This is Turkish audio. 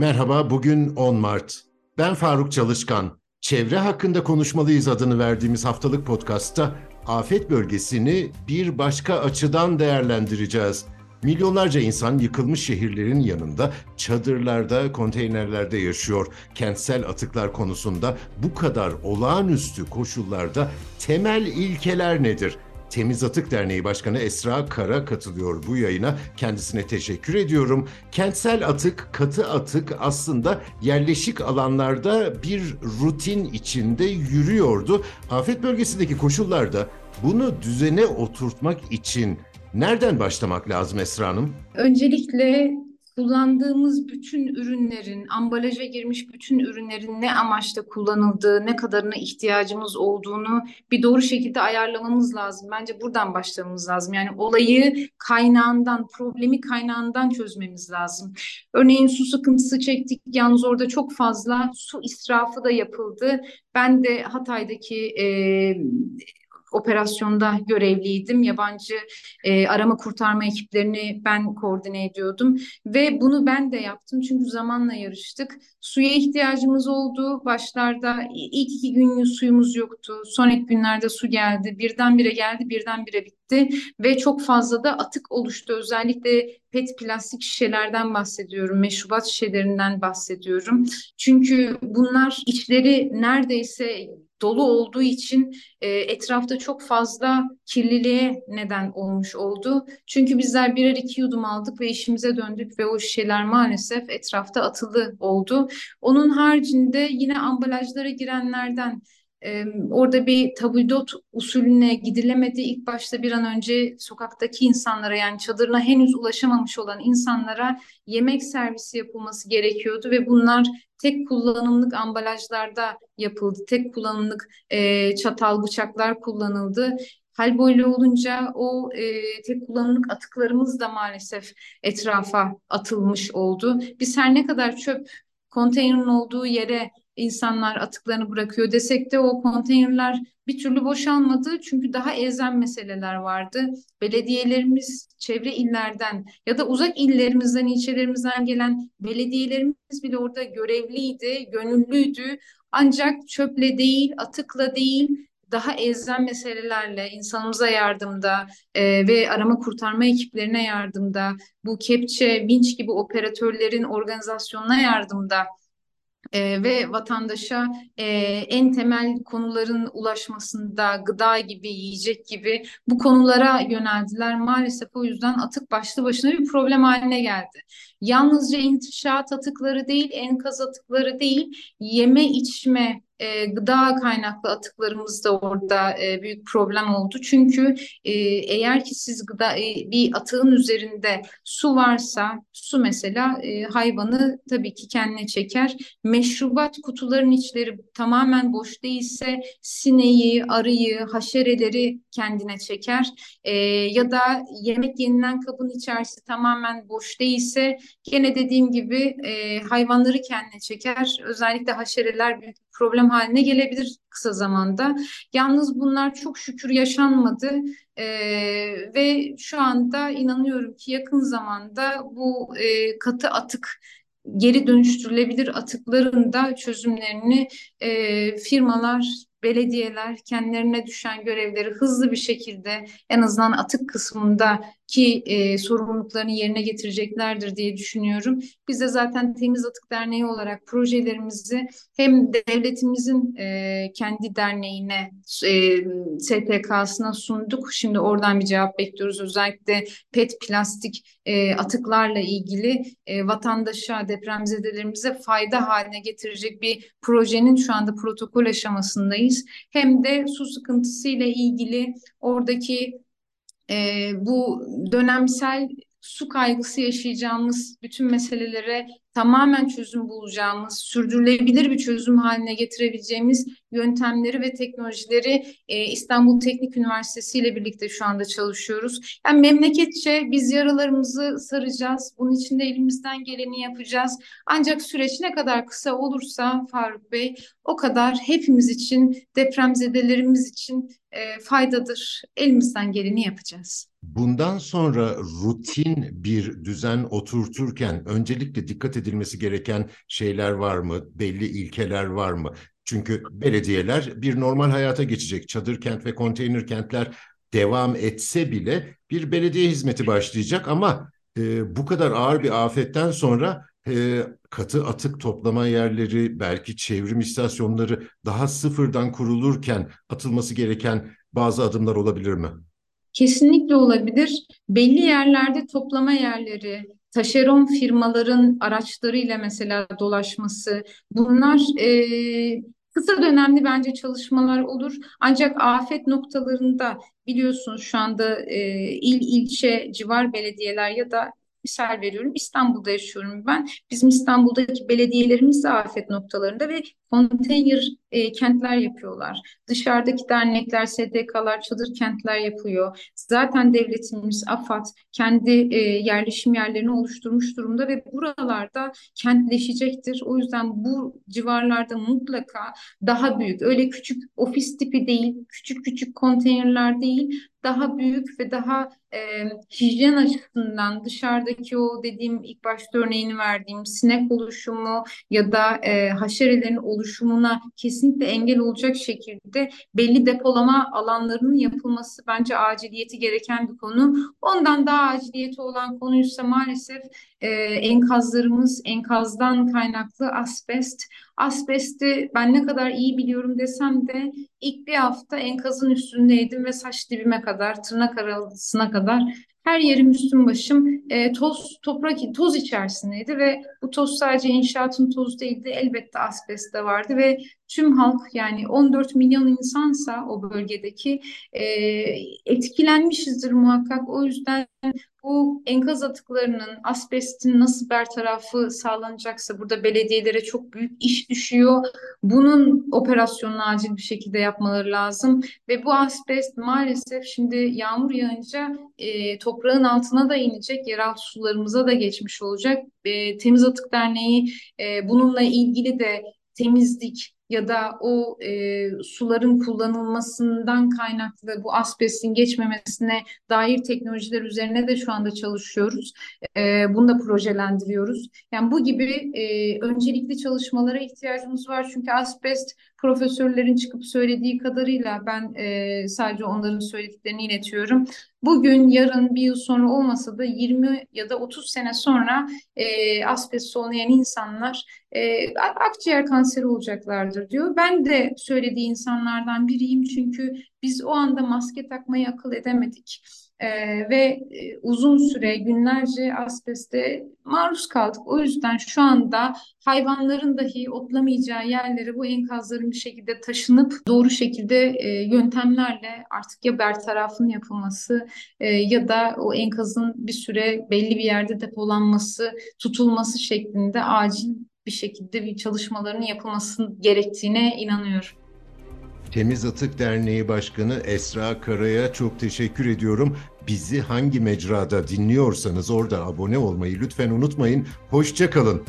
Merhaba, bugün 10 Mart. Ben Faruk Çalışkan. Çevre hakkında konuşmalıyız adını verdiğimiz haftalık podcastta afet bölgesini bir başka açıdan değerlendireceğiz. Milyonlarca insan yıkılmış şehirlerin yanında çadırlarda, konteynerlerde yaşıyor. Kentsel atıklar konusunda bu kadar olağanüstü koşullarda temel ilkeler nedir? Temiz Atık Derneği Başkanı Esra Kara katılıyor bu yayına. Kendisine teşekkür ediyorum. Kentsel atık, katı atık aslında yerleşik alanlarda bir rutin içinde yürüyordu. Afet bölgesindeki koşullarda bunu düzene oturtmak için nereden başlamak lazım Esra Hanım? Öncelikle kullandığımız bütün ürünlerin, ambalaja girmiş bütün ürünlerin ne amaçla kullanıldığı, ne kadarına ihtiyacımız olduğunu bir doğru şekilde ayarlamamız lazım. Bence buradan başlamamız lazım. Yani olayı kaynağından, problemi kaynağından çözmemiz lazım. Örneğin su sıkıntısı çektik. Yalnız orada çok fazla su israfı da yapıldı. Ben de Hatay'daki e, operasyonda görevliydim. Yabancı e, arama kurtarma ekiplerini ben koordine ediyordum ve bunu ben de yaptım çünkü zamanla yarıştık. Suya ihtiyacımız oldu. Başlarda ilk iki gün suyumuz yoktu. Sonraki günlerde su geldi. Birdenbire geldi, birdenbire bitti ve çok fazla da atık oluştu. Özellikle pet plastik şişelerden bahsediyorum, meşrubat şişelerinden bahsediyorum. Çünkü bunlar içleri neredeyse dolu olduğu için e, etrafta çok fazla kirliliğe neden olmuş oldu. Çünkü bizler birer iki yudum aldık ve işimize döndük ve o şişeler maalesef etrafta atılı oldu. Onun haricinde yine ambalajlara girenlerden e, orada bir tabldot usulüne gidilemedi. İlk başta bir an önce sokaktaki insanlara yani çadırına henüz ulaşamamış olan insanlara yemek servisi yapılması gerekiyordu ve bunlar tek kullanımlık ambalajlarda yapıldı. Tek kullanımlık e, çatal bıçaklar kullanıldı. Hal böyle olunca o e, tek kullanımlık atıklarımız da maalesef etrafa atılmış oldu. Biz her ne kadar çöp konteynerin olduğu yere insanlar atıklarını bırakıyor desek de o konteynerler bir türlü boşalmadı. Çünkü daha elzem meseleler vardı. Belediyelerimiz çevre illerden ya da uzak illerimizden, ilçelerimizden gelen belediyelerimiz bile orada görevliydi, gönüllüydü. Ancak çöple değil, atıkla değil, daha elzem meselelerle insanımıza yardımda e, ve arama kurtarma ekiplerine yardımda, bu kepçe, vinç gibi operatörlerin organizasyonuna yardımda e, ve vatandaşa e, en temel konuların ulaşmasında gıda gibi, yiyecek gibi bu konulara yöneldiler. Maalesef o yüzden atık başlı başına bir problem haline geldi. Yalnızca inşaat atıkları değil, enkaz atıkları değil, yeme içme e, gıda kaynaklı atıklarımız da orada e, büyük problem oldu. Çünkü e, eğer ki siz gıda e, bir atığın üzerinde su varsa su mesela e, hayvanı tabii ki kendine çeker. Meşrubat kutuların içleri tamamen boş değilse sineği, arıyı, haşereleri kendine çeker. E, ya da yemek yenilen kabın içerisi tamamen boş değilse gene dediğim gibi e, hayvanları kendine çeker. Özellikle haşereler büyük problem haline gelebilir kısa zamanda. Yalnız bunlar çok şükür yaşanmadı e, ve şu anda inanıyorum ki yakın zamanda bu e, katı atık geri dönüştürülebilir atıkların da çözümlerini e, firmalar belediyeler kendilerine düşen görevleri hızlı bir şekilde en azından atık kısmında ki e, sorumluluklarını yerine getireceklerdir diye düşünüyorum. Biz de zaten Temiz Atık Derneği olarak projelerimizi hem devletimizin e, kendi derneğine, e, STK'sına sunduk. Şimdi oradan bir cevap bekliyoruz. Özellikle PET plastik e, atıklarla ilgili e, vatandaşa, depremzedelerimize fayda haline getirecek bir projenin şu anda protokol aşamasındayız. Hem de su sıkıntısı ile ilgili oradaki e, bu dönemsel su kaygısı yaşayacağımız bütün meselelere tamamen çözüm bulacağımız, sürdürülebilir bir çözüm haline getirebileceğimiz yöntemleri ve teknolojileri e, İstanbul Teknik Üniversitesi ile birlikte şu anda çalışıyoruz. Yani memleketçe biz yaralarımızı saracağız. Bunun için de elimizden geleni yapacağız. Ancak süreç ne kadar kısa olursa Faruk Bey o kadar hepimiz için, depremzedelerimiz için e, faydadır. Elimizden geleni yapacağız. Bundan sonra rutin bir düzen oturturken öncelikle dikkat edilmesi gereken şeyler var mı? Belli ilkeler var mı? Çünkü belediyeler bir normal hayata geçecek. Çadır kent ve konteyner kentler devam etse bile bir belediye hizmeti başlayacak ama e, bu kadar ağır bir afetten sonra e, katı atık toplama yerleri, belki çevrim istasyonları daha sıfırdan kurulurken atılması gereken bazı adımlar olabilir mi? Kesinlikle olabilir. Belli yerlerde toplama yerleri, taşeron firmaların araçlarıyla mesela dolaşması, bunlar e, kısa dönemli bence çalışmalar olur. Ancak afet noktalarında biliyorsunuz şu anda e, il ilçe civar belediyeler ya da misal veriyorum İstanbul'da yaşıyorum ben. Bizim İstanbul'daki belediyelerimiz de afet noktalarında ve konteyner e, kentler yapıyorlar. Dışarıdaki dernekler, STK'lar, çadır kentler yapıyor. Zaten devletimiz, AFAD kendi e, yerleşim yerlerini oluşturmuş durumda ve buralarda kentleşecektir. O yüzden bu civarlarda mutlaka daha büyük, öyle küçük ofis tipi değil, küçük küçük konteynerler değil, daha büyük ve daha e, hijyen açısından dışarıdaki o dediğim ilk başta örneğini verdiğim sinek oluşumu ya da e, haşerelerin oluşumuna kesinlikle engel olacak şekilde belli depolama alanlarının yapılması bence aciliyeti gereken bir konu. Ondan daha aciliyeti olan konuysa maalesef e, enkazlarımız, enkazdan kaynaklı asbest. Asbesti ben ne kadar iyi biliyorum desem de ilk bir hafta enkazın üstündeydim ve saç dibime kadar, tırnak arasına kadar her yerim üstüm başım e, toz, toprak, toz içerisindeydi ve bu toz sadece inşaatın tozu değildi. Elbette asbest de vardı ve tüm halk yani 14 milyon insansa o bölgedeki e, etkilenmişizdir muhakkak. O yüzden bu enkaz atıklarının, asbestin nasıl bertarafı sağlanacaksa burada belediyelere çok büyük iş düşüyor. Bunun operasyonunu acil bir şekilde yapmaları lazım. Ve bu asbest maalesef şimdi yağmur yağınca e, toprağın altına da inecek, yeraltı sularımıza da geçmiş olacak. E, Temiz Atık Derneği e, bununla ilgili de temizlik, ya da o e, suların kullanılmasından kaynaklı bu asbestin geçmemesine dair teknolojiler üzerine de şu anda çalışıyoruz. E, bunu da projelendiriyoruz. Yani bu gibi e, öncelikli çalışmalara ihtiyacımız var. Çünkü asbest profesörlerin çıkıp söylediği kadarıyla ben e, sadece onların söylediklerini iletiyorum. Bugün, yarın, bir yıl sonra olmasa da 20 ya da 30 sene sonra e, asbest solunayan insanlar e, akciğer kanseri olacaklardır diyor. Ben de söylediği insanlardan biriyim çünkü biz o anda maske takmayı akıl edemedik. Ee, ve e, uzun süre günlerce asbeste maruz kaldık. O yüzden şu anda hayvanların dahi otlamayacağı yerlere bu enkazların bir şekilde taşınıp doğru şekilde e, yöntemlerle artık ya bertarafın yapılması e, ya da o enkazın bir süre belli bir yerde depolanması, tutulması şeklinde acil bir şekilde bir çalışmaların yapılması gerektiğine inanıyorum. Temiz Atık Derneği Başkanı Esra Kara'ya çok teşekkür ediyorum. Bizi hangi mecrada dinliyorsanız orada abone olmayı lütfen unutmayın. Hoşçakalın.